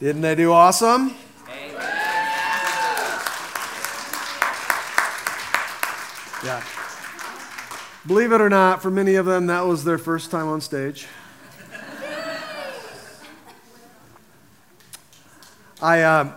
Didn't they do awesome? Yeah. Believe it or not, for many of them, that was their first time on stage. I, uh,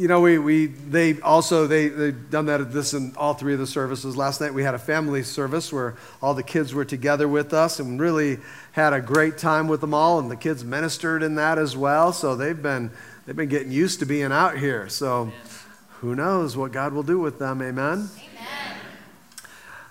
you know, we, we they also they they've done that at this in all three of the services. Last night we had a family service where all the kids were together with us and really had a great time with them all, and the kids ministered in that as well. So they've been they've been getting used to being out here. So who knows what God will do with them? Amen. Amen.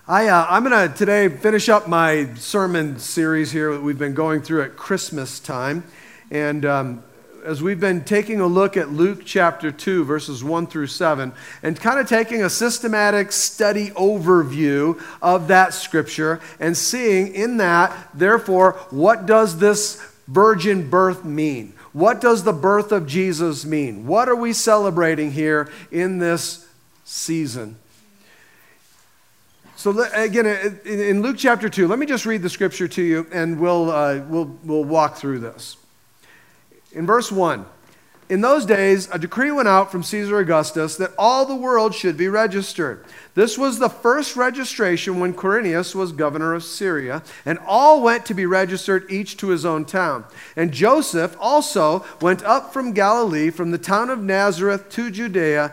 I, uh, I'm going to today finish up my sermon series here that we've been going through at Christmas time. And um, as we've been taking a look at Luke chapter 2, verses 1 through 7, and kind of taking a systematic study overview of that scripture and seeing in that, therefore, what does this virgin birth mean? What does the birth of Jesus mean? What are we celebrating here in this season? So again, in Luke chapter 2, let me just read the scripture to you and we'll, uh, we'll, we'll walk through this. In verse 1, in those days, a decree went out from Caesar Augustus that all the world should be registered. This was the first registration when Quirinius was governor of Syria, and all went to be registered, each to his own town. And Joseph also went up from Galilee, from the town of Nazareth to Judea,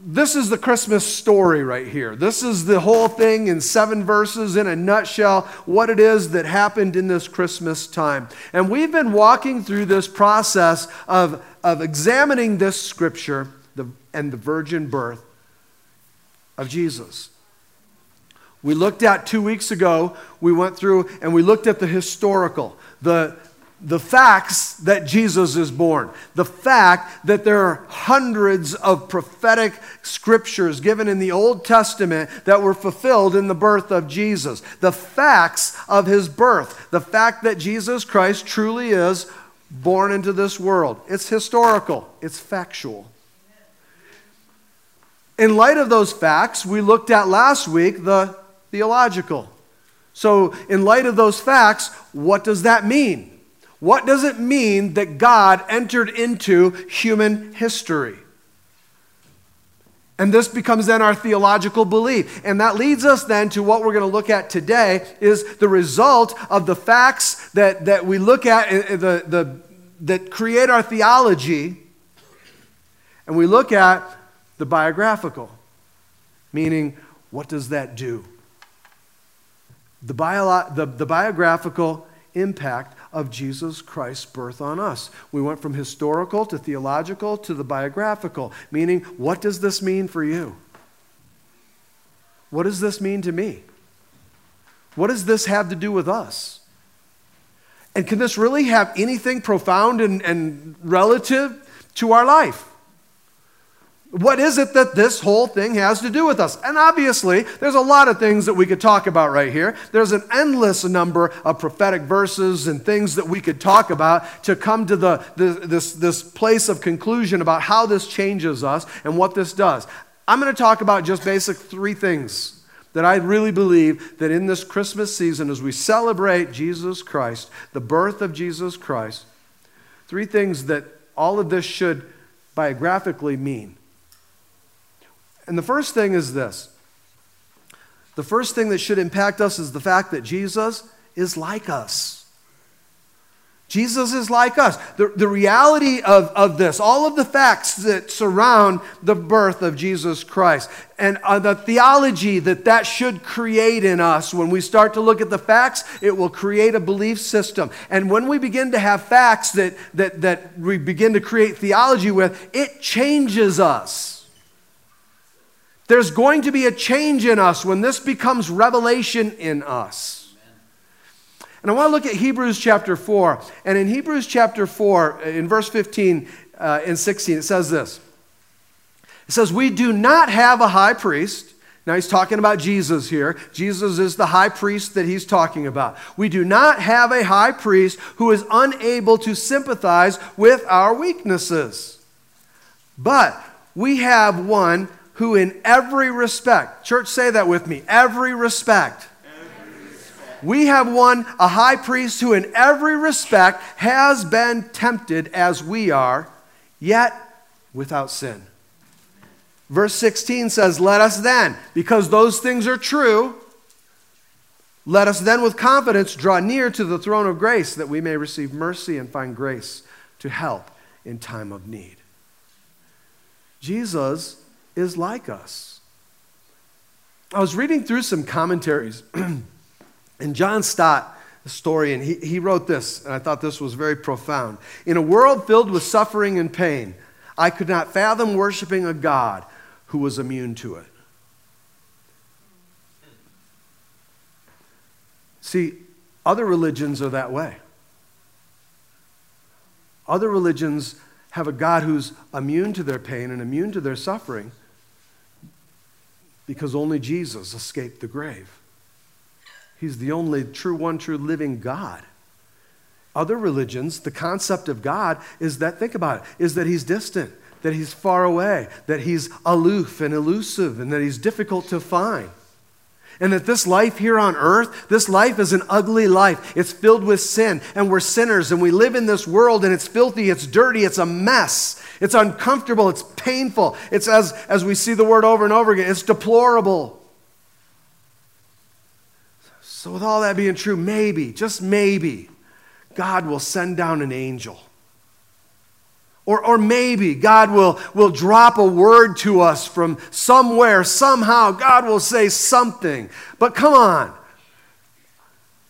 this is the Christmas story right here. This is the whole thing in seven verses in a nutshell, what it is that happened in this Christmas time. And we've been walking through this process of, of examining this scripture the, and the virgin birth of Jesus. We looked at two weeks ago, we went through and we looked at the historical, the, the facts that Jesus is born, the fact that there are hundreds of prophetic scriptures given in the Old Testament that were fulfilled in the birth of Jesus, the facts of his birth, the fact that Jesus Christ truly is born into this world. It's historical, it's factual. In light of those facts, we looked at last week the theological. So, in light of those facts, what does that mean? What does it mean that God entered into human history? And this becomes then our theological belief. And that leads us then to what we're going to look at today is the result of the facts that, that we look at, uh, the, the, that create our theology. And we look at the biographical, meaning, what does that do? The, bio, the, the biographical impact of Jesus Christ's birth on us. We went from historical to theological to the biographical, meaning, what does this mean for you? What does this mean to me? What does this have to do with us? And can this really have anything profound and, and relative to our life? What is it that this whole thing has to do with us? And obviously, there's a lot of things that we could talk about right here. There's an endless number of prophetic verses and things that we could talk about to come to the, the, this, this place of conclusion about how this changes us and what this does. I'm going to talk about just basic three things that I really believe that in this Christmas season, as we celebrate Jesus Christ, the birth of Jesus Christ, three things that all of this should biographically mean. And the first thing is this the first thing that should impact us is the fact that Jesus is like us. Jesus is like us. The, the reality of, of this, all of the facts that surround the birth of Jesus Christ, and uh, the theology that that should create in us, when we start to look at the facts, it will create a belief system. And when we begin to have facts that, that, that we begin to create theology with, it changes us. There's going to be a change in us when this becomes revelation in us. And I want to look at Hebrews chapter 4. And in Hebrews chapter 4, in verse 15 uh, and 16, it says this It says, We do not have a high priest. Now he's talking about Jesus here. Jesus is the high priest that he's talking about. We do not have a high priest who is unable to sympathize with our weaknesses. But we have one who, in every respect, church, say that with me, every respect. Every respect. We have one, a high priest who, in every respect, has been tempted as we are, yet without sin. Verse 16 says, Let us then, because those things are true, let us then with confidence draw near to the throne of grace that we may receive mercy and find grace to help in time of need. Jesus is like us. I was reading through some commentaries, and John Stott, and he, he wrote this, and I thought this was very profound. In a world filled with suffering and pain, I could not fathom worshiping a God who was immune to it. See, other religions are that way. Other religions have a God who's immune to their pain and immune to their suffering because only Jesus escaped the grave. He's the only true, one true living God. Other religions, the concept of God is that, think about it, is that He's distant that he's far away, that he's aloof and elusive, and that he's difficult to find. And that this life here on earth, this life is an ugly life. It's filled with sin, and we're sinners, and we live in this world, and it's filthy, it's dirty, it's a mess. It's uncomfortable, it's painful. It's as, as we see the word over and over again, it's deplorable. So, with all that being true, maybe, just maybe, God will send down an angel or, or maybe God will, will drop a word to us from somewhere, somehow. God will say something. But come on.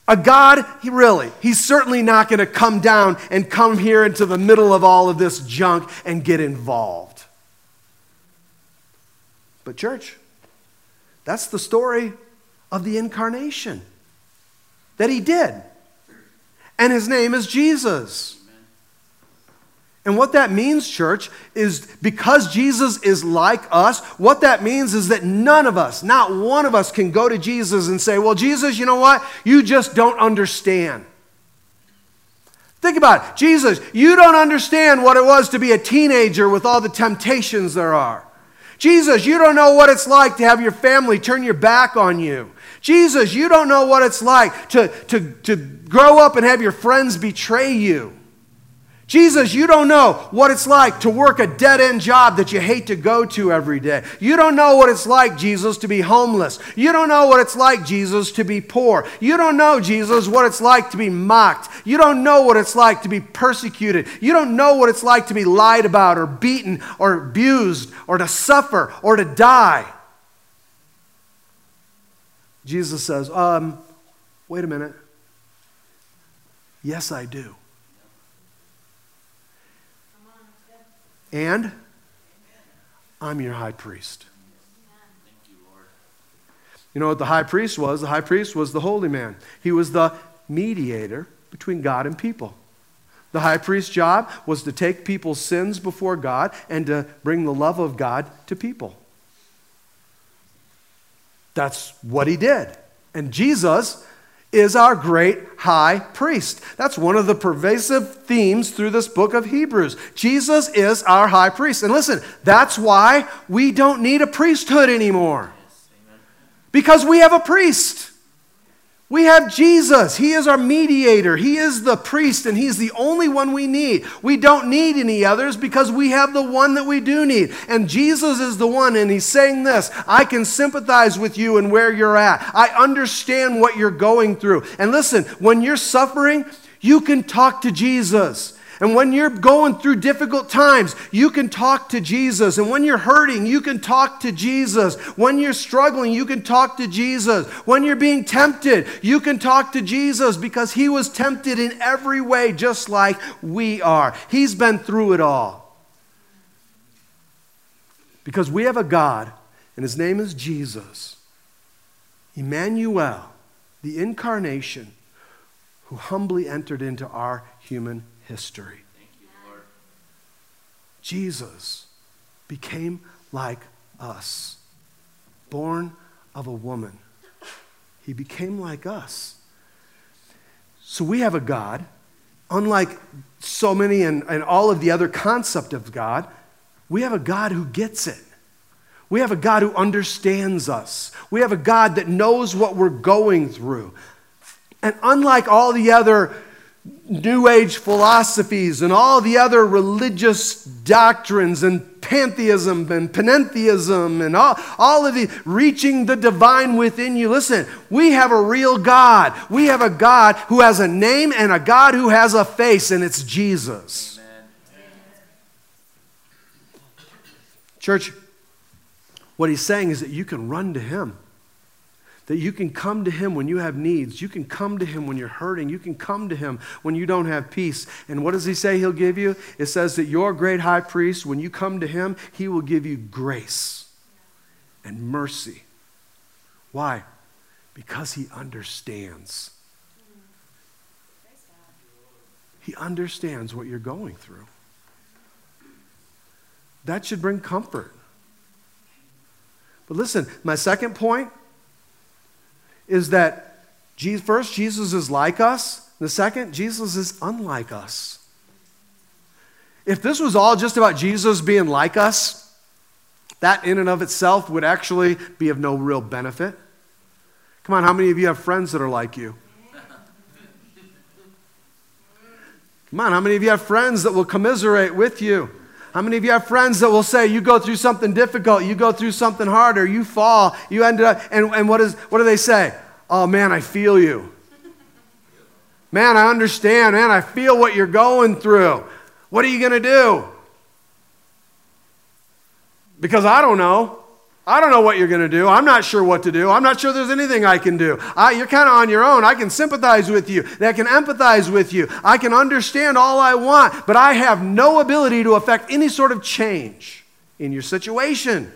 A God, he really, he's certainly not going to come down and come here into the middle of all of this junk and get involved. But, church, that's the story of the incarnation that he did. And his name is Jesus. And what that means, church, is because Jesus is like us, what that means is that none of us, not one of us, can go to Jesus and say, Well, Jesus, you know what? You just don't understand. Think about it. Jesus, you don't understand what it was to be a teenager with all the temptations there are. Jesus, you don't know what it's like to have your family turn your back on you. Jesus, you don't know what it's like to, to, to grow up and have your friends betray you. Jesus, you don't know what it's like to work a dead end job that you hate to go to every day. You don't know what it's like, Jesus, to be homeless. You don't know what it's like, Jesus, to be poor. You don't know, Jesus, what it's like to be mocked. You don't know what it's like to be persecuted. You don't know what it's like to be lied about or beaten or abused or to suffer or to die. Jesus says, um, wait a minute. Yes, I do. And I'm your high priest. You know what the high priest was? The high priest was the holy man. He was the mediator between God and people. The high priest's job was to take people's sins before God and to bring the love of God to people. That's what he did. And Jesus is our great high priest. That's one of the pervasive themes through this book of Hebrews. Jesus is our high priest. And listen, that's why we don't need a priesthood anymore. Because we have a priest. We have Jesus. He is our mediator. He is the priest, and He's the only one we need. We don't need any others because we have the one that we do need. And Jesus is the one, and He's saying this I can sympathize with you and where you're at. I understand what you're going through. And listen, when you're suffering, you can talk to Jesus. And when you're going through difficult times, you can talk to Jesus. And when you're hurting, you can talk to Jesus. When you're struggling, you can talk to Jesus. When you're being tempted, you can talk to Jesus because he was tempted in every way, just like we are. He's been through it all. Because we have a God, and his name is Jesus, Emmanuel, the incarnation, who humbly entered into our human history. You, Jesus became like us. Born of a woman. He became like us. So we have a God, unlike so many and, and all of the other concept of God, we have a God who gets it. We have a God who understands us. We have a God that knows what we're going through. And unlike all the other New Age philosophies and all the other religious doctrines and pantheism and panentheism and all, all of the reaching the divine within you. Listen, we have a real God. We have a God who has a name and a God who has a face, and it's Jesus. Amen. Church, what he's saying is that you can run to him. That you can come to Him when you have needs. You can come to Him when you're hurting. You can come to Him when you don't have peace. And what does He say He'll give you? It says that your great high priest, when you come to Him, He will give you grace and mercy. Why? Because He understands. He understands what you're going through. That should bring comfort. But listen, my second point is that first, Jesus is like us. The second, Jesus is unlike us. If this was all just about Jesus being like us, that in and of itself would actually be of no real benefit. Come on, how many of you have friends that are like you? Come on, how many of you have friends that will commiserate with you? How many of you have friends that will say, you go through something difficult, you go through something harder, you fall, you end up, and, and what, is, what do they say? Oh man, I feel you. Man, I understand. Man, I feel what you're going through. What are you going to do? Because I don't know. I don't know what you're going to do. I'm not sure what to do. I'm not sure there's anything I can do. I, you're kind of on your own. I can sympathize with you. I can empathize with you. I can understand all I want, but I have no ability to affect any sort of change in your situation.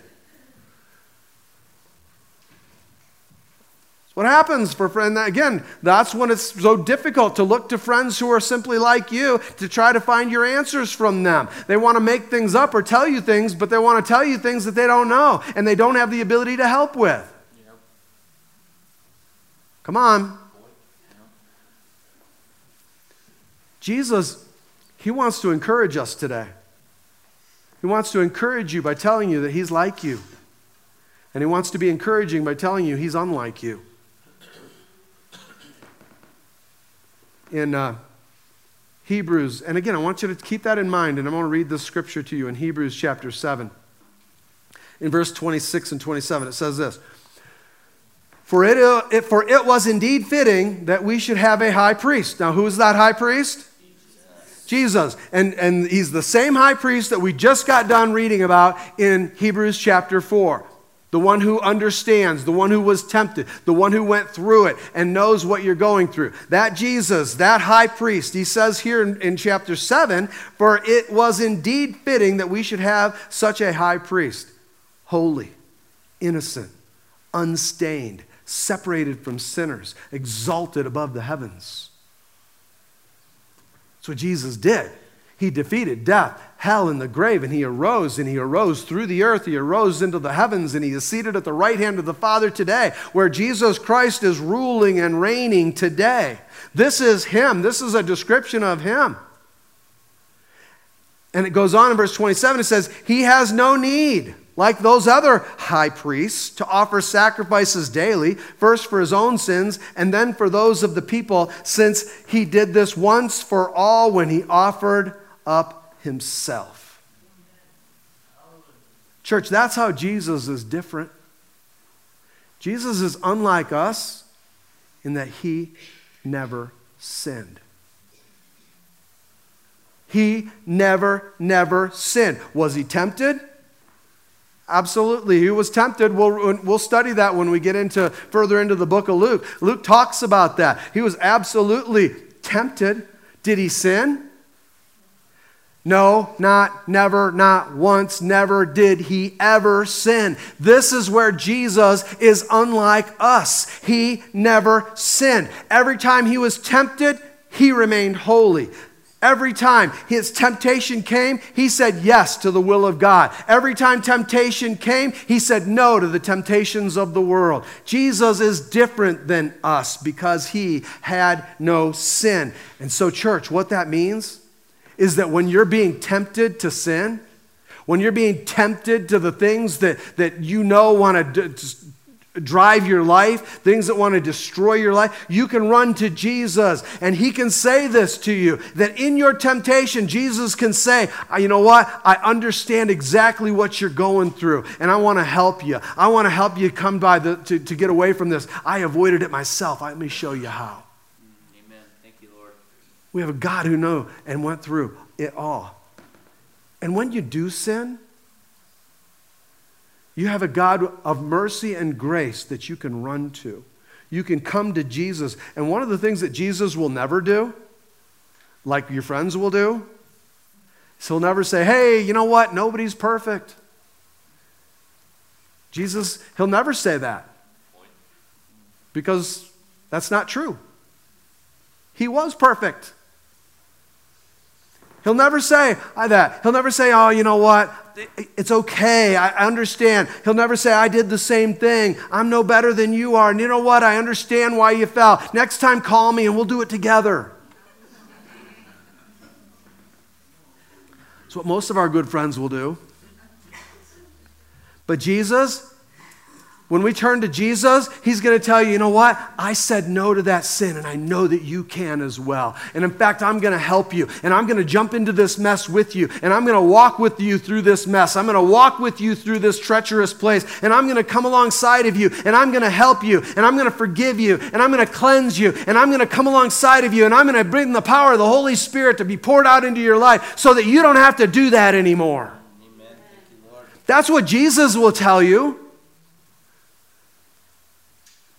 What happens for friends. Again, that's when it's so difficult to look to friends who are simply like you to try to find your answers from them. They want to make things up or tell you things, but they want to tell you things that they don't know and they don't have the ability to help with. Yep. Come on. Jesus, He wants to encourage us today. He wants to encourage you by telling you that He's like you. And He wants to be encouraging by telling you He's unlike you. In uh, Hebrews, and again, I want you to keep that in mind, and I'm going to read this scripture to you in Hebrews chapter 7. In verse 26 and 27, it says this for it, it, for it was indeed fitting that we should have a high priest. Now, who's that high priest? Jesus. And, and he's the same high priest that we just got done reading about in Hebrews chapter 4 the one who understands, the one who was tempted, the one who went through it and knows what you're going through. That Jesus, that high priest, he says here in, in, chapter 7 For it was indeed fitting that we should have such a high priest, holy, innocent, unstained, separated from sinners, exalted above the heavens. That's what Jesus did. He defeated death, hell, and the grave, and he arose, and he arose through the earth. He arose into the heavens, and he is seated at the right hand of the Father today, where Jesus Christ is ruling and reigning today. This is him. This is a description of him. And it goes on in verse 27, it says, He has no need like those other high priests, to offer sacrifices daily, first for his own sins and then for those of the people, since he did this once for all when he offered up himself. Church, that's how Jesus is different. Jesus is unlike us in that he never sinned. He never, never sinned. Was he tempted? Absolutely. He was tempted. We'll, we'll study that when we get into further into the book of Luke. Luke talks about that. He was absolutely tempted. Did he sin? No, not, never, not once, never did he ever sin. This is where Jesus is unlike us. He never sinned. Every time he was tempted, he remained holy. Every time his temptation came, he said yes to the will of God. Every time temptation came, he said no to the temptations of the world. Jesus is different than us because he had no sin. And so, church, what that means is that when you're being tempted to sin, when you're being tempted to the things that, that you know want to drive your life, things that want to destroy your life, you can run to Jesus and He can say this to you that in your temptation, Jesus can say, ah, You know what? I understand exactly what you're going through and I want to help you. I want to help you come by the, to, to get away from this. I avoided it myself. Let me show you how. Amen. Thank you, Lord. We have a God who knew and went through it all. And when you do sin, you have a God of mercy and grace that you can run to. You can come to Jesus. And one of the things that Jesus will never do, like your friends will do, is he'll never say, hey, you know what? Nobody's perfect. Jesus, he'll never say that because that's not true. He was perfect. He'll never say that. He'll never say, oh, you know what? It's okay. I understand. He'll never say, I did the same thing. I'm no better than you are. And you know what? I understand why you fell. Next time, call me and we'll do it together. That's what most of our good friends will do. But Jesus, when we turn to Jesus, He's going to tell you, you know what? I said no to that sin, and I know that you can as well. And in fact, I'm going to help you, and I'm going to jump into this mess with you, and I'm going to walk with you through this mess. I'm going to walk with you through this treacherous place, and I'm going to come alongside of you, and I'm going to help you, and I'm going to forgive you, and I'm going to cleanse you, and I'm going to come alongside of you, and I'm going to bring the power of the Holy Spirit to be poured out into your life so that you don't have to do that anymore. Amen. That's what Jesus will tell you.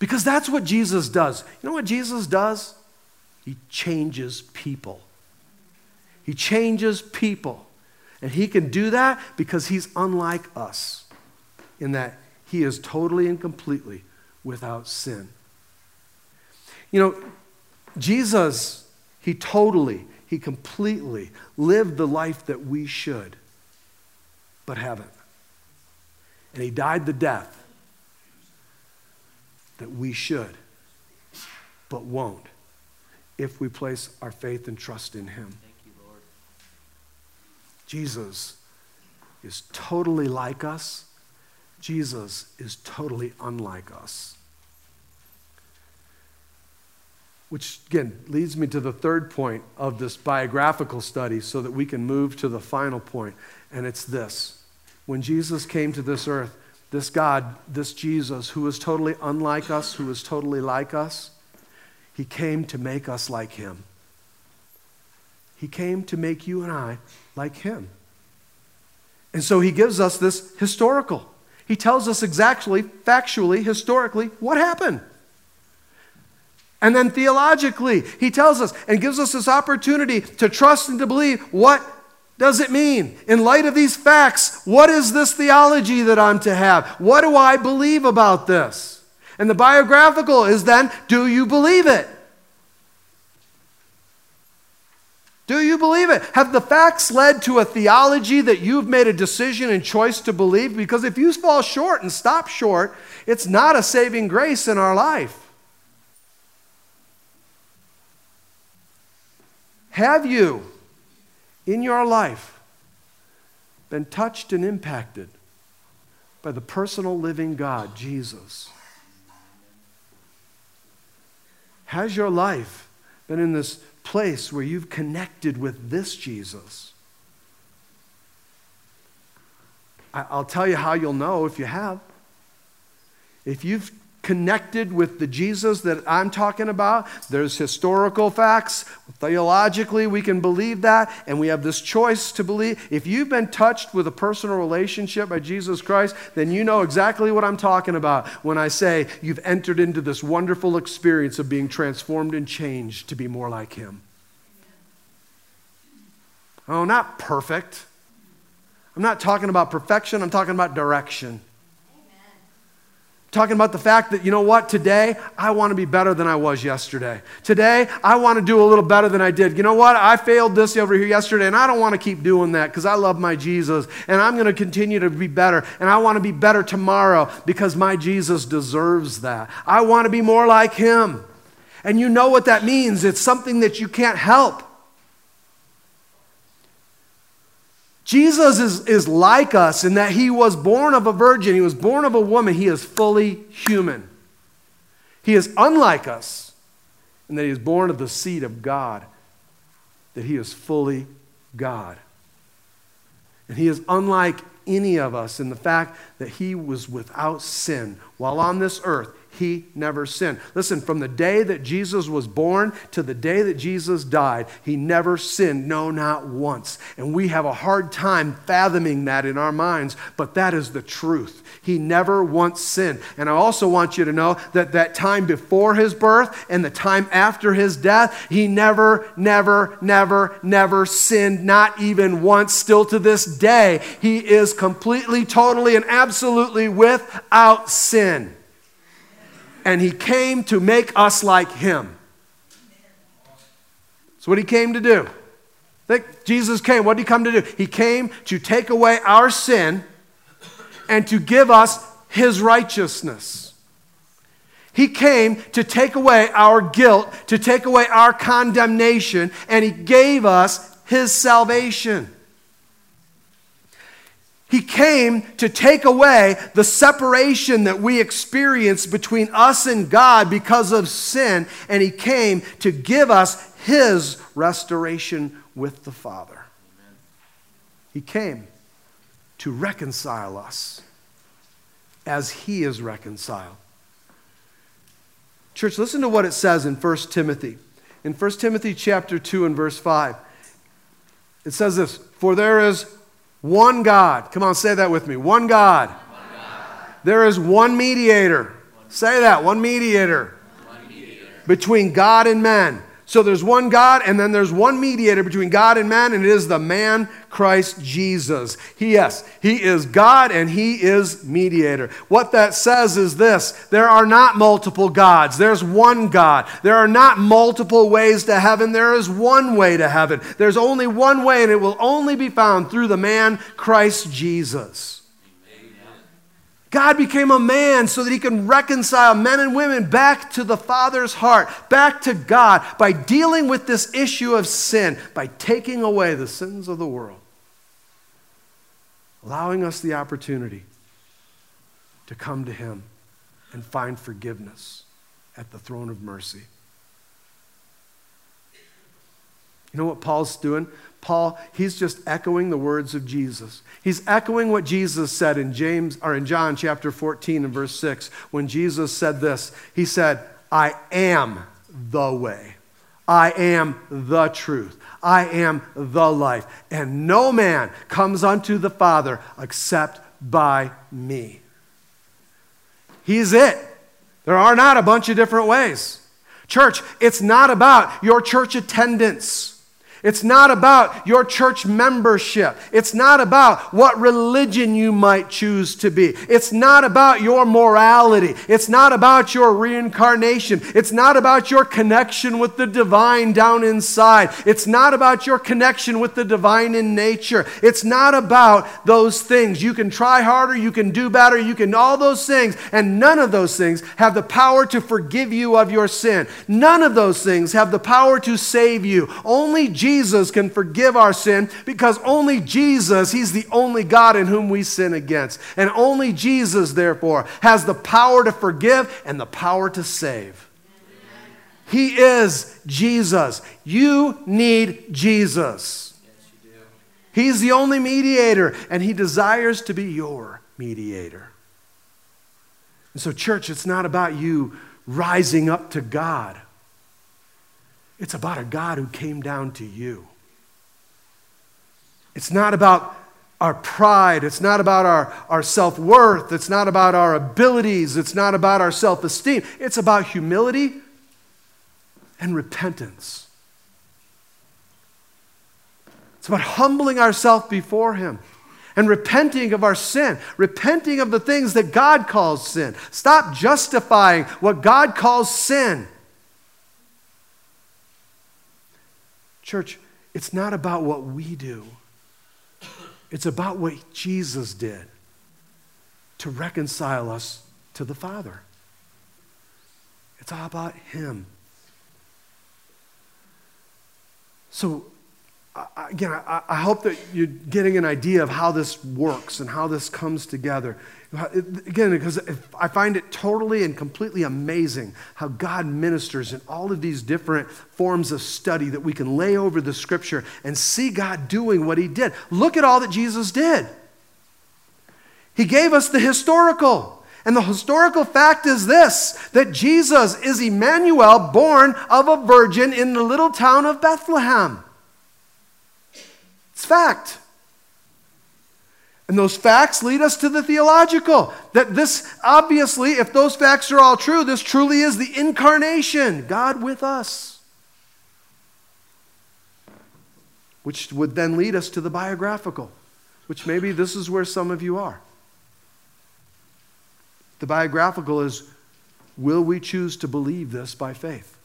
Because that's what Jesus does. You know what Jesus does? He changes people. He changes people. And he can do that because he's unlike us in that he is totally and completely without sin. You know, Jesus, he totally, he completely lived the life that we should, but haven't. And he died the death that we should, but won't if we place our faith and trust in Him. You, Jesus is totally like us, Jesus is totally unlike us. Which, again, leads me to the third point of this biographical study so that we can move to the final point, and it's this. When Jesus came to this earth, this God, this Jesus, who is totally unlike us, who is totally like us, he came to make us like him. He came to make you and I like him. And so he gives us this historical. He tells us exactly, factually, historically, what happened. And then theologically, he tells us and gives us this opportunity to trust and to believe what does it mean? In light of these facts, what is this theology that I'm to have? What do I believe about this? And the biographical is then do you believe it? Do you believe it? Have the facts led to a theology that you've made a decision and choice to believe? Because if you fall short and stop short, it's not a saving grace in our life. Have you in your life been touched and impacted by the personal living God, Jesus? Has your life been in this place where you've connected with this Jesus? I'll tell you how you'll know if you have. If you've connected with the Jesus that I'm talking about. There's historical facts. Theologically, we can believe that, and we have this choice to believe. If you've been touched with a personal relationship by Jesus Christ, then you know exactly what I'm talking about when I say you've entered into this wonderful experience of being transformed and changed to be more like Him. Oh, not perfect. I'm not talking about perfection, I'm talking about direction. Talking about the fact that, you know what, today I want to be better than I was yesterday. Today I want to do a little better than I did. You know what, I failed this over here yesterday and I don't want to keep doing that because I love my Jesus and I'm going to continue to be better and I want to be better tomorrow because my Jesus deserves that. I want to be more like him. And you know what that means. It's something that you can't help. Jesus is, is like us in that he was born of a virgin, he was born of a woman, he is fully human. He is unlike us in that he is born of the seed of God, that he is fully God. And he is unlike any of us in the fact that he was without sin while on this earth he never sinned. Listen, from the day that Jesus was born to the day that Jesus died, he never sinned, no, not once. And we have a hard time fathoming that in our minds, but that is the truth. He never once sinned. And I also want you to know that that time before his birth and the time after his death, he never, never, never, never sinned, not even once. Still to this day, he is completely, totally, and absolutely without sin and he came to make us like him. That's what he came to do. Think Jesus came. What did he come to do? He came to take away our sin and to give us his righteousness. He came to take away our guilt, to take away our condemnation, and he gave us his salvation. He came to take away the separation that we experience between us and God because of sin, and He came to give us His restoration with the Father. Amen. He came to reconcile us as He is reconciled. Church, listen to what it says in 1 Timothy. In 1 Timothy chapter 2 and verse 5, it says this For there is one God. Come on, say that with me. One God. There is one mediator. Say that. One mediator. one mediator. Between God and men so there's one God, and then there's one mediator between God and man, and it is the man Christ Jesus. He, yes, he is God and he is mediator. What that says is this there are not multiple gods, there's one God. There are not multiple ways to heaven, there is one way to heaven. There's only one way, and it will only be found through the man Christ Jesus. God became a man so that he can reconcile men and women back to the Father's heart, back to God, by dealing with this issue of sin, by taking away the sins of the world, allowing us the opportunity to come to him and find forgiveness at the throne of mercy. You know what Paul's doing? Paul, he's just echoing the words of Jesus. He's echoing what Jesus said in James or in John chapter 14 and verse 6 when Jesus said this. He said, "I am the way. I am the truth. I am the life, and no man comes unto the Father except by me." He's it. There are not a bunch of different ways. Church, it's not about your church attendance. It's not about your church membership. It's not about what religion you might choose to be. It's not about your morality. It's not about your reincarnation. It's not about your connection with the divine down inside. It's not about your connection with the divine in nature. It's not about those things. You can try harder, you can do better, you can all those things, and none of those things have the power to forgive you of your sin. None of those things have the power to save you. Only Jesus Jesus can forgive our sin because only Jesus, He's the only God in whom we sin against. And only Jesus, therefore, has the power to forgive and the power to save. He is Jesus. You need Jesus. He's the only mediator, and He desires to be your mediator. And so, church, it's not about you rising up to God. It's about a God who came down to you. It's not about our pride. It's not about our, our self worth. It's not about our abilities. It's not about our self esteem. It's about humility and repentance. It's about humbling ourselves before Him and repenting of our sin, repenting of the things that God calls sin. Stop justifying what God calls sin. Church, it's not about what we do, it's about what Jesus did to reconcile us to the Father. It's all about Him. So, again, I, hope that you're getting an idea of how this works and how this comes together. Again, because I find it totally and completely amazing how God ministers in all of these different forms of study that we can lay over the scripture and see God doing what He did. Look at all that Jesus did. He gave us the historical. And the historical fact is this that Jesus is Emmanuel, born of a virgin in the little town of Bethlehem. It's fact. And those facts lead us to the theological. That this, obviously, if those facts are all true, this truly is the incarnation, God with us. Which would then lead us to the biographical, which maybe this is where some of you are. The biographical is will we choose to believe this by faith?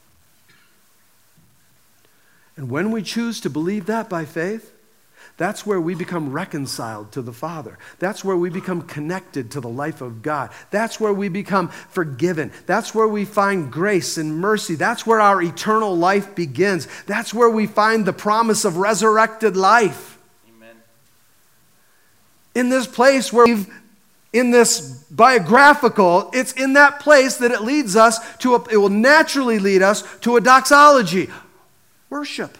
And when we choose to believe that by faith, that's where we become reconciled to the Father. That's where we become connected to the life of God. That's where we become forgiven. That's where we find grace and mercy. That's where our eternal life begins. That's where we find the promise of resurrected life. Amen. In this place where we've in this biographical, it's in that place that it leads us to, a, it will naturally lead us to a doxology worship.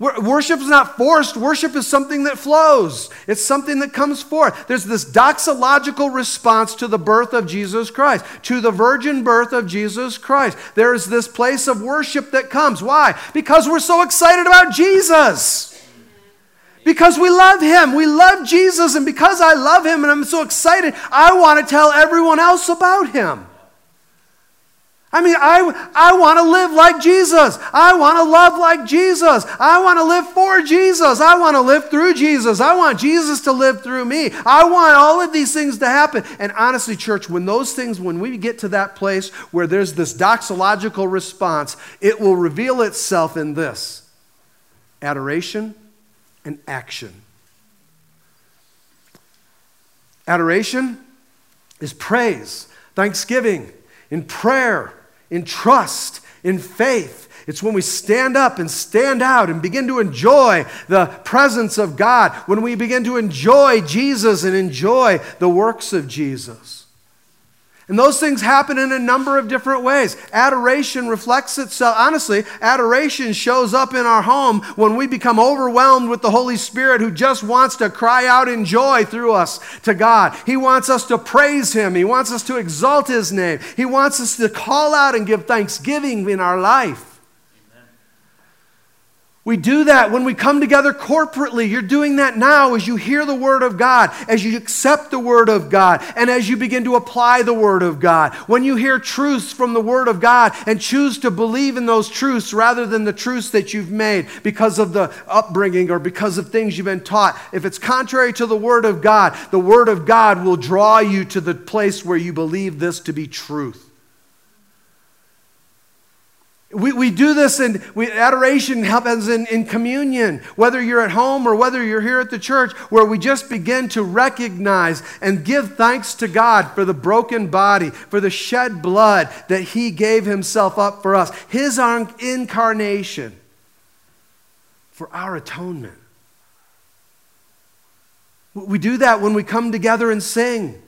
Worship is not forced. Worship is something that flows. It's something that comes forth. There's this doxological response to the birth of Jesus Christ, to the virgin birth of Jesus Christ. There's this place of worship that comes. Why? Because we're so excited about Jesus. Because we love him. We love Jesus. And because I love him and I'm so excited, I want to tell everyone else about him. I mean, I, I want to live like Jesus. I want to love like Jesus. I want to live for Jesus. I want to live through Jesus. I want Jesus to live through me. I want all of these things to happen. And honestly, church, when those things, when we get to that place where there's this doxological response, it will reveal itself in this adoration and action. Adoration is praise, thanksgiving, in prayer in trust, in faith. It's when we stand up and stand out and begin to enjoy the presence of God, when we begin to enjoy Jesus and enjoy the works of Jesus. And those things happen in a number of different ways. Adoration reflects itself. Honestly, adoration shows up in our home when we become overwhelmed with the Holy Spirit who just wants to cry out in joy through us to God. He wants us to praise Him, He wants us to exalt His name, He wants us to call out and give thanksgiving in our life. We do that when we come together corporately. You're doing that now as you hear the Word of God, as you accept the Word of God, and as you begin to apply the Word of God. When you hear truths from the Word of God and choose to believe in those truths rather than the truths that you've made because of the upbringing or because of things you've been taught. If it's contrary to the Word of God, the Word of God will draw you to the place where you believe this to be truth. We, we do this in adoration happens in, in communion, whether you're at home or whether you're here at the church, where we just begin to recognize and give thanks to God for the broken body, for the shed blood that He gave Himself up for us, His incarnation for our atonement. We do that when we come together and sing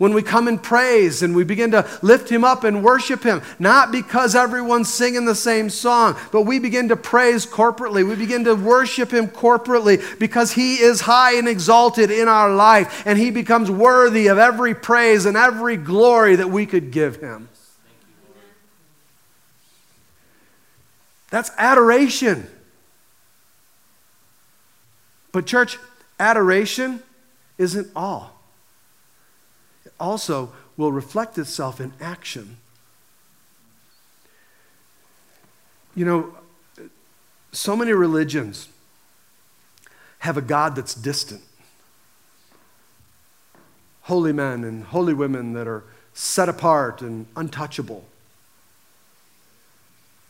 when we come and praise and we begin to lift him up and worship him, not because everyone's singing the same song, but we begin to praise corporately. We begin to worship him corporately because he is high and exalted in our life and he becomes worthy of every praise and every glory that we could give him. That's adoration. But, church, adoration isn't all also will reflect itself in action. You know, so many religions have a God that's distant. Holy men and holy women that are set apart and untouchable.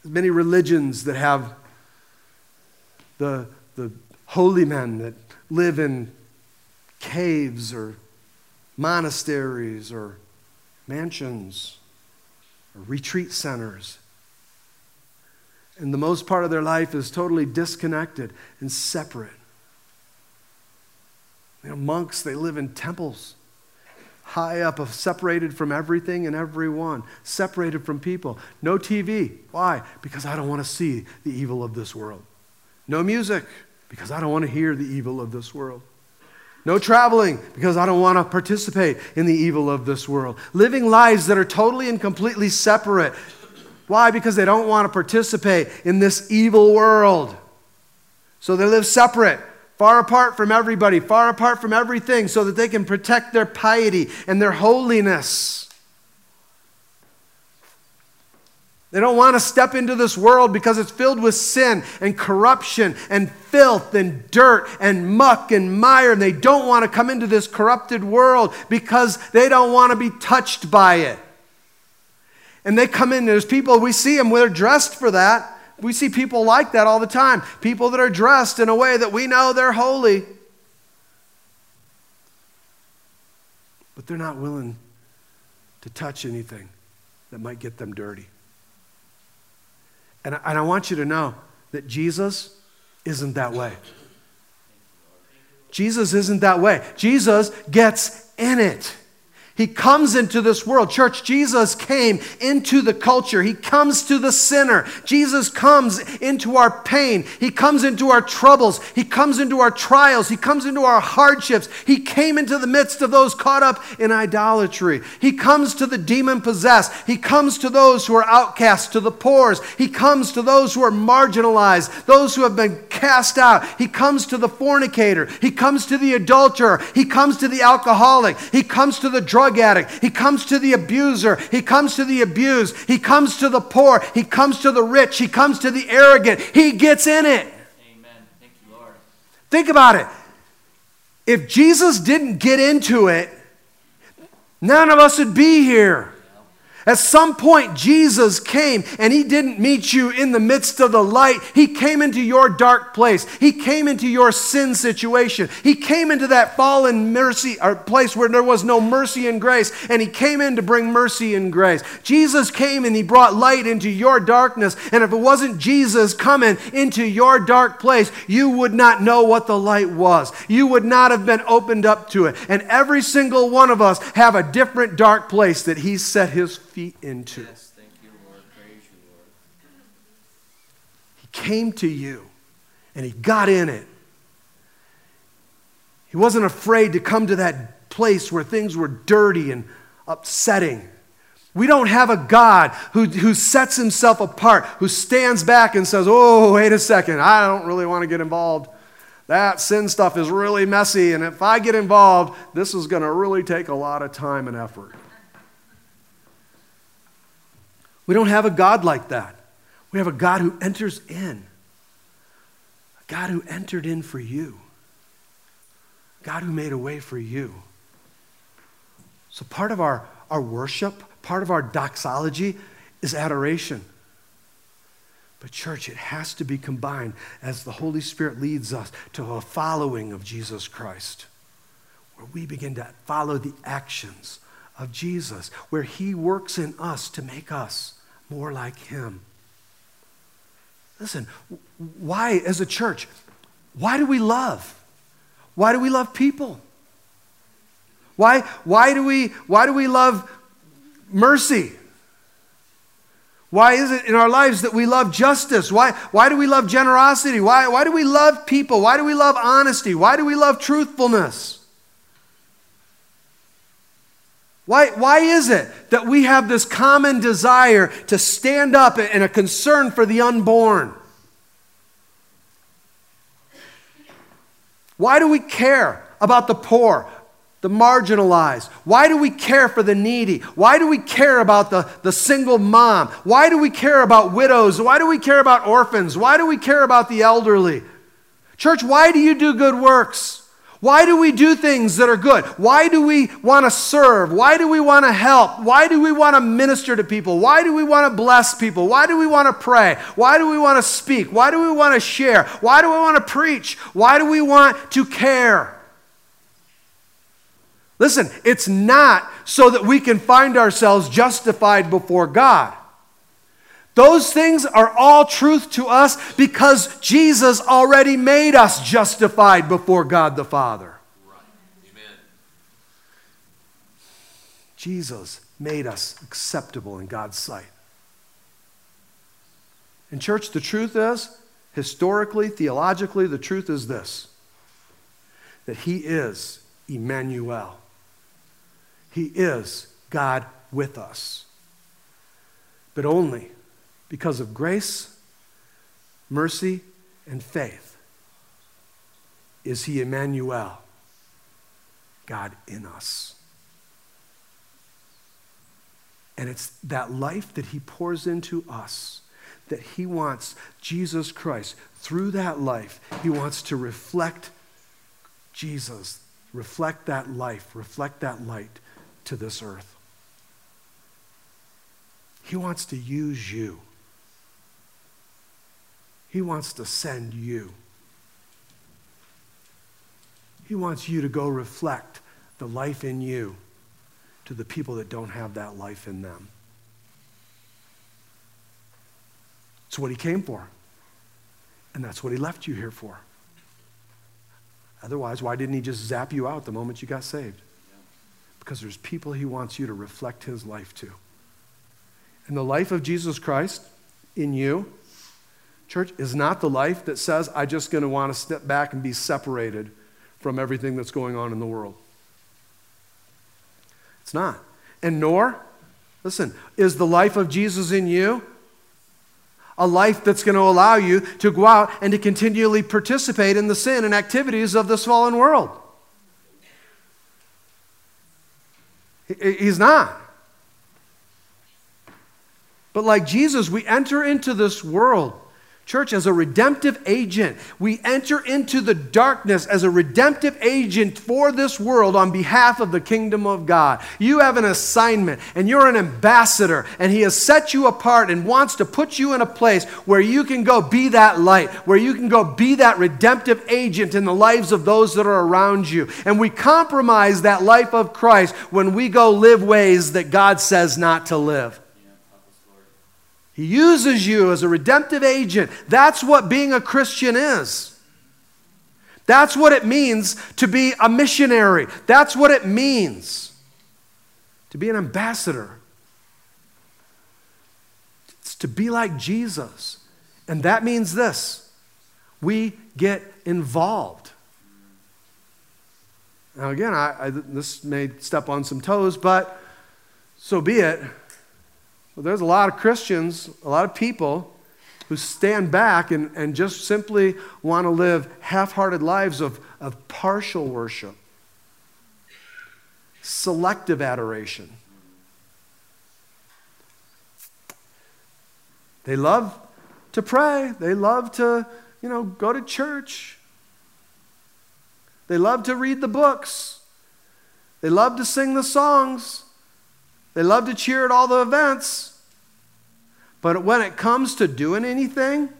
Many religions that have the, the holy men that live in caves or monasteries or mansions or retreat centers. And the most part of their life is totally disconnected and separate. You know, monks, they live in temples high up, separated from everything and everyone, separated from people. No TV. Why? Because I don't want to see the evil of this world. No music, because I don't want to hear the evil of this world. No traveling, because I don't want to participate in the evil of this world. Living lives that are totally and completely separate. Why? Because they don't want to participate in this evil world. So they live separate far apart from everybody, far apart from everything, so that they can protect their piety and their holiness. They don't want to step into this world because it's filled with sin and corruption and filth and dirt and muck and mire. And they don't want to come into this corrupted world because they don't want to be touched by it. And they come in, there's people, we see them, they're dressed for that. We see people like that all the time. People that are dressed in a way that we know they're holy, but they're not willing to touch anything that might get them dirty. And I, and I want you to know that Jesus isn't that way. Jesus isn't that way. Jesus gets in it. He comes into this world. Church, Jesus came into the culture. He comes to the sinner. Jesus comes into our pain. He comes into our troubles. He comes into our trials. He comes into our hardships. He came into the midst of those caught up in idolatry. He comes to the demon possessed. He comes to those who are outcast, to the poor. He comes to those who are marginalized, those who have been cast out. He comes to the fornicator. He comes to the adulterer. He comes to the alcoholic. He comes to the drug drug addict. He comes to the abuser. He comes to the abused. He comes to the poor. He comes to the rich. He comes to the arrogant. He gets in it. Amen. Thank you, Lord. Think about it. If Jesus didn't get into it, none of us would be here. At some point, Jesus came and he didn't meet you in the midst of the light. He came into your dark place. He came into your sin situation. He came into that fallen mercy or place where there was no mercy and grace, and he came in to bring mercy and grace. Jesus came and he brought light into your darkness. And if it wasn't Jesus coming into your dark place, you would not know what the light was. You would not have been opened up to it. And every single one of us have a different dark place that he set his feet into. Yes, thank you, you. He came to you and he got in it. He wasn't afraid to come to that place where things were dirty and upsetting. We don't have a God who, who sets himself apart, who stands back and says, Oh, wait a second, I don't really want to get involved. That sin stuff is really messy, and if I get involved, this is going to really take a lot of time and effort. We don't have a God like that. We have a God who enters in, a God who entered in for you, God who made a way for you. So, part of our, our worship, part of our doxology is adoration. But, church, it has to be combined as the Holy Spirit leads us to a following of Jesus Christ, where we begin to follow the actions of Jesus, where He works in us to make us more like Him. Listen, why, as a church, why do we love? Why do we love people? Why, why, do, we, why do we love mercy? Why is it in our lives that we love justice? Why, why do we love generosity? Why, why do we love people? Why do we love honesty? Why do we love truthfulness? Why, why is it that we have this common desire to stand up and a concern for the unborn? Why do we care about the poor, the marginalized? Why do we care for the needy? Why do we care about the, the single mom? Why do we care about widows? Why do we care about orphans? Why do we care about the elderly? Church, why do you do good works? Why do we do things that are good? Why do we want to serve? Why do we want to help? Why do we want to minister to people? Why do we want to bless people? Why do we want to pray? Why do we want to speak? Why do we want to share? Why do we want to preach? Why do we want to care? Listen, it's not so that we can find ourselves justified before God. Those things are all truth to us because Jesus already made us justified before God the Father. Right. Jesus made us acceptable in God's sight. And, church, the truth is, historically, theologically, the truth is this that He is Emmanuel. He is God with us. But only because of grace, mercy, and faith is He Emmanuel, God in us. And it's that life that He pours into us that He wants Jesus Christ, through that life, He wants to reflect Jesus, reflect that life, reflect that light to this earth. He wants to use you. He wants to send you. He wants you to go reflect the life in you to the people that don't have that life in them. It's what he came for. And that's what he left you here for. Otherwise, why didn't he just zap you out the moment you got saved? because there's people he wants you to reflect his life to. And the life of Jesus Christ in you, church, is not the life that says, I'm just going to want to step back and be separated from everything that's going on in the world. It's not. And nor, listen, is the life of Jesus in you a life that's going to allow you to go out and to continually participate in the sin and activities of this fallen world. He's not. But like Jesus, we enter into this world Church, as a redemptive agent, we enter into the darkness as a redemptive agent for this world on behalf of the kingdom of God. You have an assignment and you're an ambassador, and He has set you apart and wants to put you in a place where you can go be that light, where you can go be that redemptive agent in the lives of those that are around you. And we compromise that life of Christ when we go live ways that God says not to live. He uses you as a redemptive agent. That's what being a Christian is. That's what it means to be a missionary. That's what it means to be an ambassador. It's to be like Jesus. And that means this we get involved. Now, again, I, I, this may step on some toes, but so be it. Well, there's a lot of Christians, a lot of people who stand back and, and just simply want to live half hearted lives of, of partial worship, selective adoration. They love to pray, they love to, you know, go to church, they love to read the books, they love to sing the songs. They love to cheer at all the events. But when it comes to doing anything,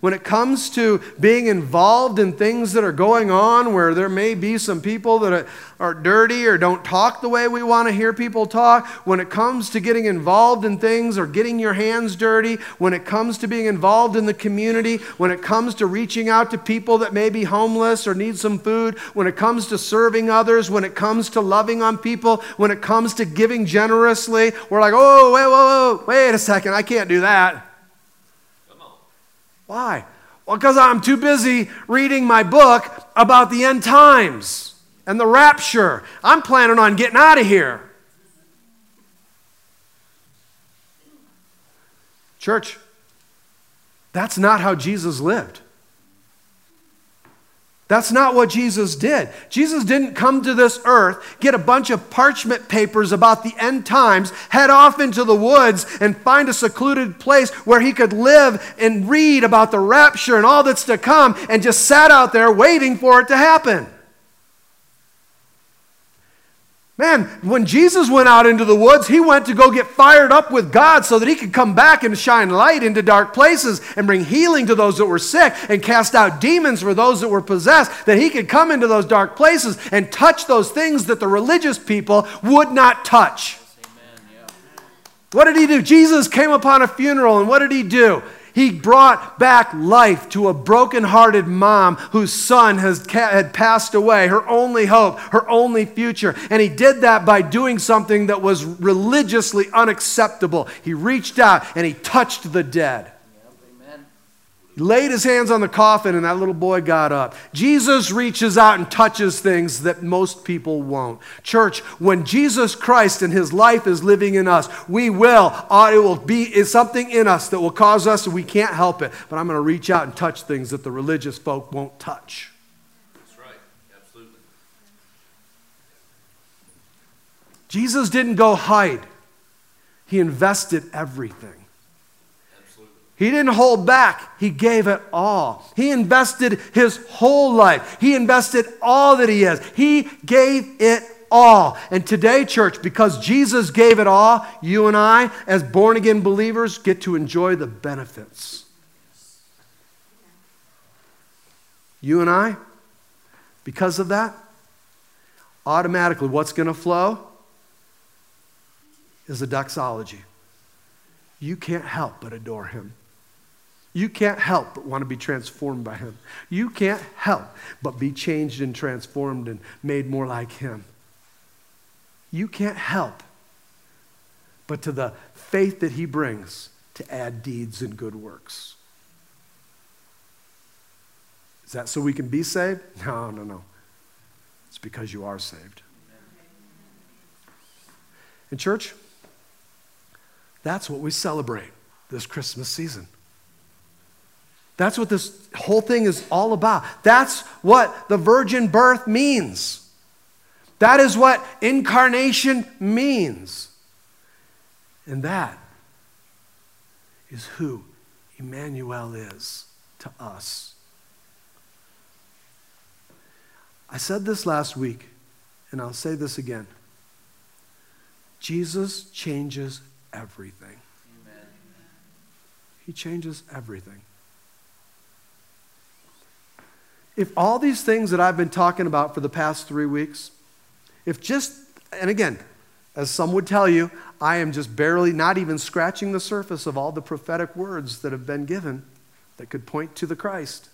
when it comes to being involved in things that are going on where there may be some people that are dirty or don't talk the way we want to hear people talk, when it comes to getting involved in things or getting your hands dirty, when it comes to being involved in the community, when it comes to reaching out to people that may be homeless or need some food, when it comes to serving others, when it comes to loving on people, when it comes to giving generously, we're like, oh, wait, whoa, whoa, wait a second, I can't do that. Why? Well, because I'm too busy reading my book about the end times and the rapture. I'm planning on getting out of here. Church, that's not how Jesus lived. That's not what Jesus did. Jesus didn't come to this earth, get a bunch of parchment papers about the end times, head off into the woods, and find a secluded place where he could live and read about the rapture and all that's to come, and just sat out there waiting for it to happen. Man, when Jesus went out into the woods, he went to go get fired up with God so that he could come back and shine light into dark places and bring healing to those that were sick and cast out demons for those that were possessed, that he could come into those dark places and touch those things that the religious people would not touch. Amen, yeah. What did he do? Jesus came upon a funeral, and what did he do? He brought back life to a broken-hearted mom whose son has, had passed away, her only hope, her only future. And he did that by doing something that was religiously unacceptable. He reached out and he touched the dead laid his hands on the coffin and that little boy got up. Jesus reaches out and touches things that most people won't. Church, when Jesus Christ and his life is living in us, we will, uh, it will be something in us that will cause us, and we can't help it, but I'm going to reach out and touch things that the religious folk won't touch. That's right, absolutely. Jesus didn't go hide, he invested everything. He didn't hold back. He gave it all. He invested his whole life. He invested all that he is. He gave it all. And today, church, because Jesus gave it all, you and I, as born again believers, get to enjoy the benefits. You and I, because of that, automatically what's going to flow is a doxology. You can't help but adore him. You can't help but want to be transformed by Him. You can't help but be changed and transformed and made more like Him. You can't help but to the faith that He brings to add deeds and good works. Is that so we can be saved? No, no, no. It's because you are saved. In church, that's what we celebrate this Christmas season. That's what this whole thing is all about. That's what the virgin birth means. That is what incarnation means. And that is who Emmanuel is to us. I said this last week, and I'll say this again. Jesus changes everything. Amen. He changes everything. If all these things that I've been talking about for the past three weeks, if just, and again, as some would tell you, I am just barely not even scratching the surface of all the prophetic words that have been given that could point to the Christ.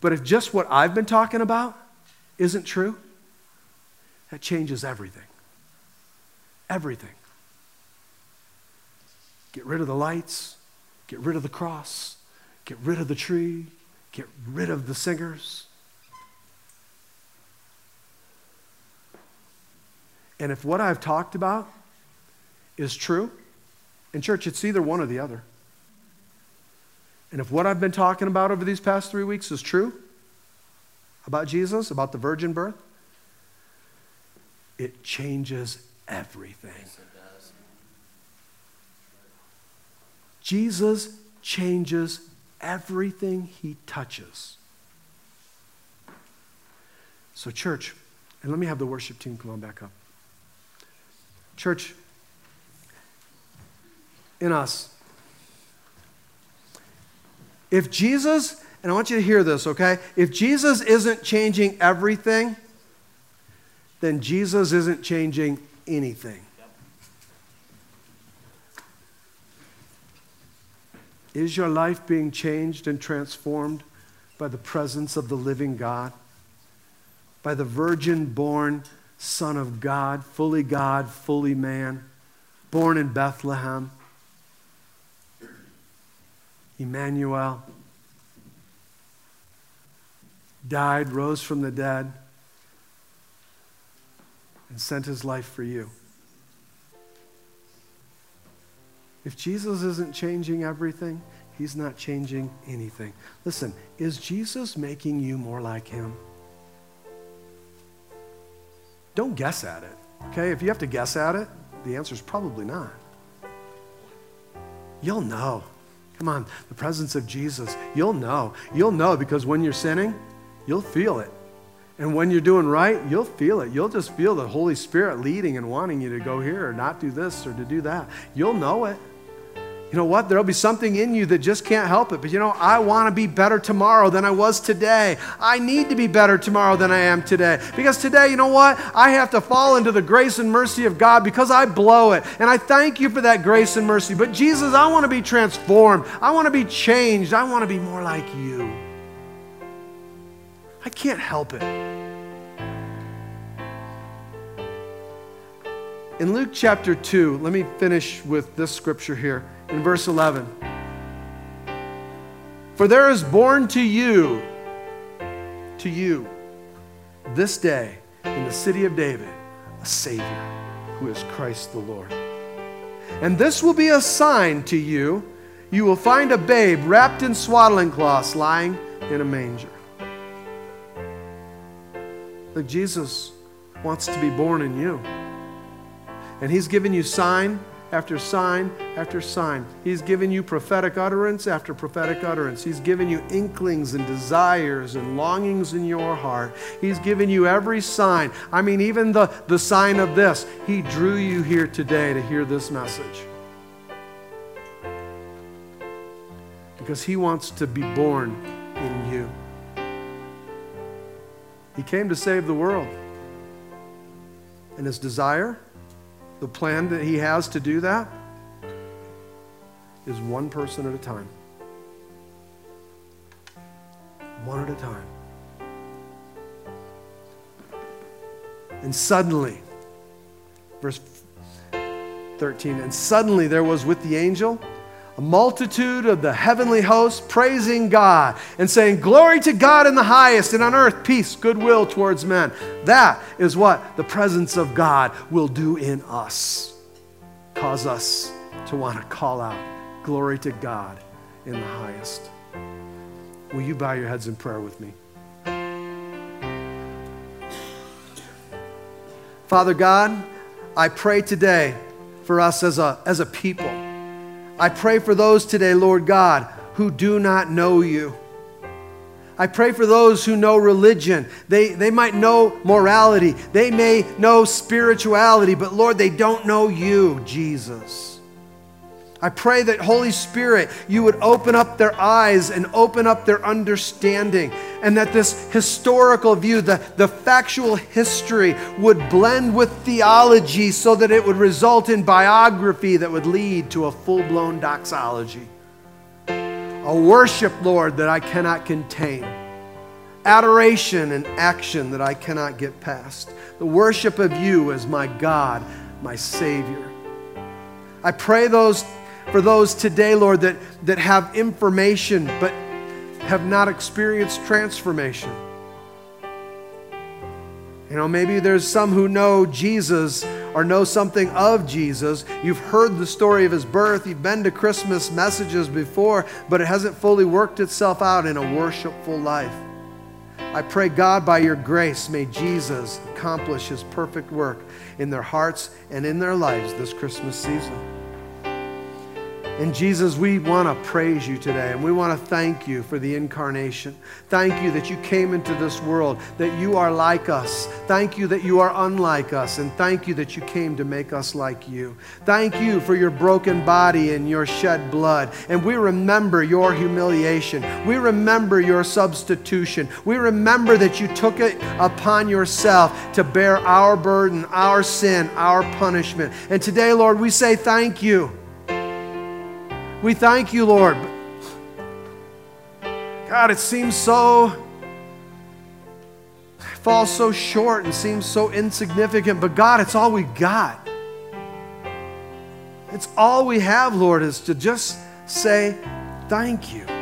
But if just what I've been talking about isn't true, that changes everything. Everything. Get rid of the lights, get rid of the cross, get rid of the tree, Get rid of the singers. And if what I've talked about is true, in church, it's either one or the other. And if what I've been talking about over these past three weeks is true about Jesus, about the virgin birth, it changes everything. Yes, Jesus changes everything he touches. So, church, and let me have the worship team come on back up. Church, in us, if Jesus, and I want you to hear this, okay? If Jesus isn't changing everything, then Jesus isn't changing anything. Is your life being changed and transformed by the presence of the living God? By the virgin born Son of God, fully God, fully man, born in Bethlehem? Emmanuel died, rose from the dead, and sent his life for you. If Jesus isn't changing everything, He's not changing anything. Listen, is Jesus making you more like him? Don't guess at it. Okay? If you have to guess at it, the answer is probably not. You'll know. Come on, the presence of Jesus, you'll know. You'll know because when you're sinning, you'll feel it. And when you're doing right, you'll feel it. You'll just feel the Holy Spirit leading and wanting you to go here or not do this or to do that. You'll know it you know what? There'll be something in you that just can't help it. But you know, I want to be better tomorrow than I was today. I need to be better tomorrow than I am today. Because today, you know what? I have to fall into the grace and mercy of God because I blow it. And I thank you for that grace and mercy. But Jesus, I want to be transformed. I want to be changed. I want to be more like you. I can't help it. In Luke chapter 2, let me finish with this scripture here in verse 11. For there is born to you, to you, this day in the city of David, a Savior who is Christ the Lord. And this will be a sign to you. You will find a babe wrapped in swaddling cloths lying in a manger. Look, Jesus wants to be born in you. And He's given you sign after sign after sign. He's given you prophetic utterance after prophetic utterance. He's given you inklings and desires and longings in your heart. He's given you every sign. I mean, even the, the sign of this. He drew you here today to hear this message. Because He wants to be born in you. He came to save the world. And His desire the plan that He has to do that is one person at a time. One at a time. And suddenly, verse 13, and suddenly there was with the angel a multitude of the heavenly hosts praising God and saying, Glory to God in the highest, and on earth peace, goodwill towards men. That is what the presence of God will do in us. Cause us to want to call out, Glory to God in the highest. Will you bow your heads in prayer with me? Father God, I pray today for us as a, as a people. I pray for those today, Lord God, who do not know you. I pray for those who know religion. They, they might know morality. They may know spirituality, but Lord, they don't know you, Jesus. I pray that, Holy Spirit, you would open up their eyes and open up their understanding, and that this historical view, the, the factual history, would blend with theology so that it would result in biography that would lead to a full blown doxology. A worship, Lord, that I cannot contain. Adoration and action that I cannot get past. The worship of you as my God, my Savior. I pray those for those today, Lord, that, that have information but have not experienced transformation. You know, maybe there's some who know Jesus or know something of Jesus. You've heard the story of his birth, you've been to Christmas messages before, but it hasn't fully worked itself out in a worshipful life. I pray, God, by your grace, may Jesus accomplish his perfect work in their hearts and in their lives this Christmas season. And Jesus, we want to praise you today and we want to thank you for the incarnation. Thank you that you came into this world, that you are like us. Thank you that you are unlike us. And thank you that you came to make us like you. Thank you for your broken body and your shed blood. And we remember your humiliation. We remember your substitution. We remember that you took it upon yourself to bear our burden, our sin, our punishment. And today, Lord, we say thank you. We thank you, Lord. God, it seems so falls so short and seems so insignificant, but God, it's all we got. It's all we have, Lord, is to just say thank you.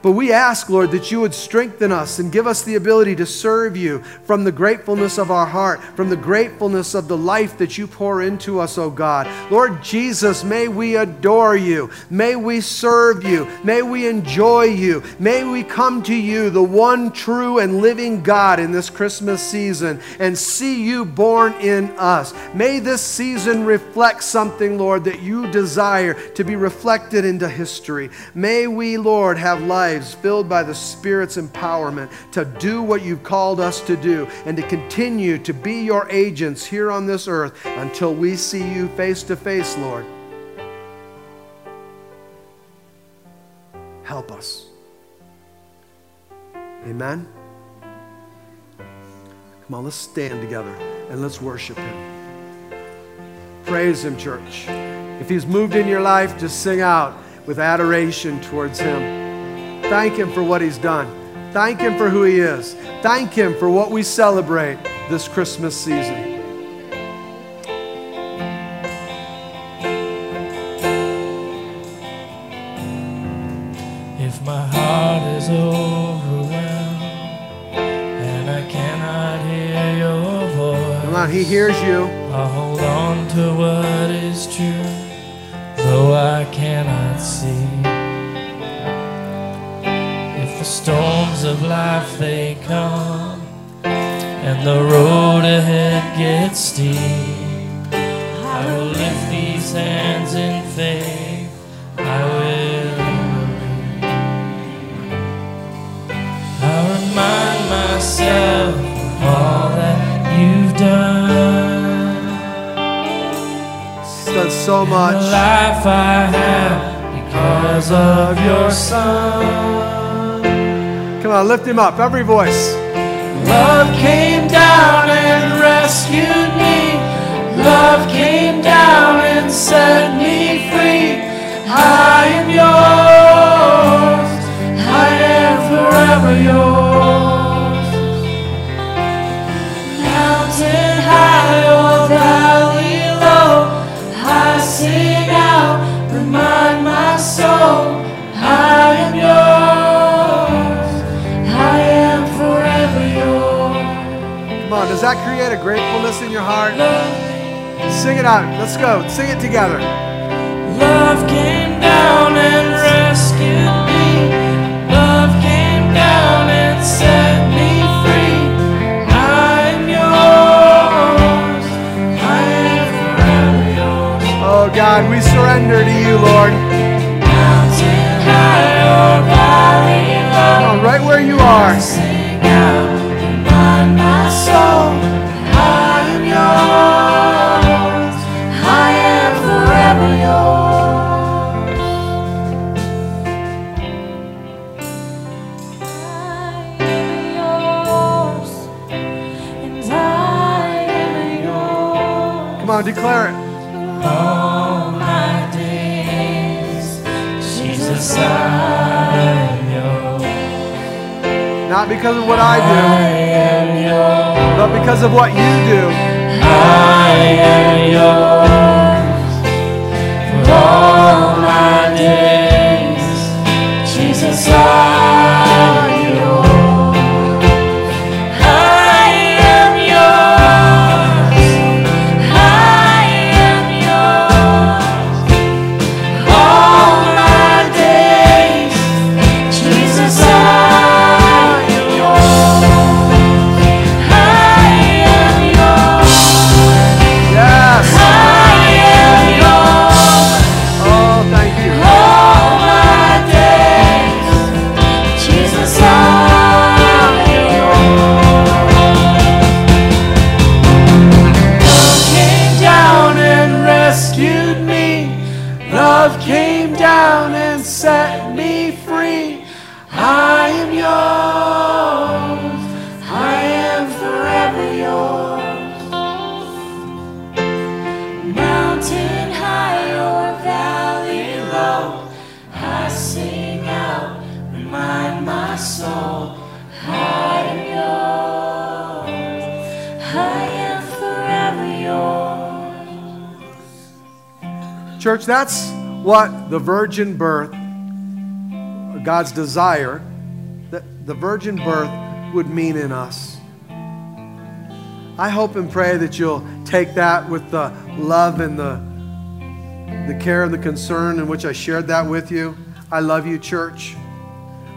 But we ask, Lord, that you would strengthen us and give us the ability to serve you from the gratefulness of our heart, from the gratefulness of the life that you pour into us, oh God. Lord Jesus, may we adore you. May we serve you. May we enjoy you. May we come to you, the one true and living God, in this Christmas season and see you born in us. May this season reflect something, Lord, that you desire to be reflected into history. May we, Lord, have life lives filled by the Spirit's empowerment to do what you've called us to do and to continue to be your agents here on this earth until we see you face to face, Lord. Help us. Amen. Come on, let's stand together and let's worship Him. Praise Him, church. If He's moved in your life, just sing out with adoration towards Him. Thank Him for what He's done. Thank Him for who He is. Thank Him for what we celebrate this Christmas season. If my heart is overwhelmed and I cannot hear your voice, Come on, He hears you. I'll hold on to what is true, though I cannot see storms of life they come and the road ahead gets steep. I will lift these hands in faith. I will believe. I remind myself of all that you've done. Done so much the life I have because of your son Come on, lift him up, every voice. Love came down and rescued me. Love came down and set me free. I am yours. I am forever yours. Does that create a gratefulness in your heart? Sing it out. Let's go. Sing it together. Love came down and rescued me. Love came down and set me free. I'm yours. I am forever yours. Oh God, we surrender to you, Lord. Mountain high or valley low. Come on, right where you are. Sing out my soul, on, declare it. All my days, Jesus, I am. Not because of what I do but because of what you do. I am yours for all my days. Jesus, I that's what the virgin birth God's desire that the virgin birth would mean in us. I hope and pray that you'll take that with the love and the, the care and the concern in which I shared that with you. I love you, church.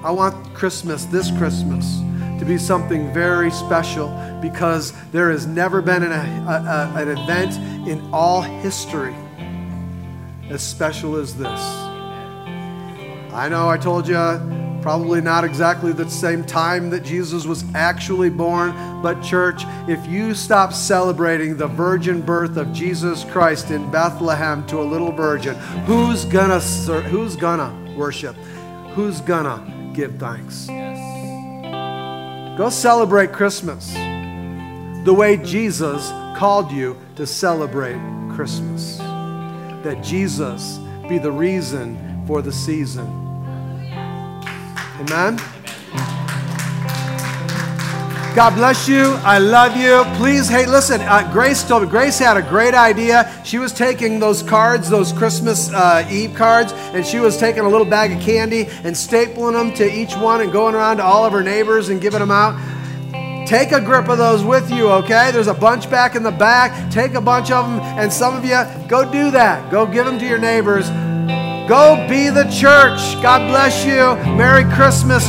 I want Christmas, this Christmas, to be something very special because there has never been an, a, a, an event in all history as special as this. I know I told you probably not exactly the same time that Jesus was actually born, but church, if you stop celebrating the virgin birth of Jesus Christ in Bethlehem to a little virgin, who's gonna who's gonna worship? Who's gonna give thanks? Go celebrate Christmas the way Jesus called you to celebrate Christmas. That Jesus be the reason for the season. Amen. God bless you. I love you. Please, hey, listen. Uh, Grace told me. Grace had a great idea. She was taking those cards, those Christmas uh, Eve cards, and she was taking a little bag of candy and stapling them to each one and going around to all of her neighbors and giving them out. Take a grip of those with you, okay? There's a bunch back in the back. Take a bunch of them, and some of you, go do that. Go give them to your neighbors. Go be the church. God bless you. Merry Christmas.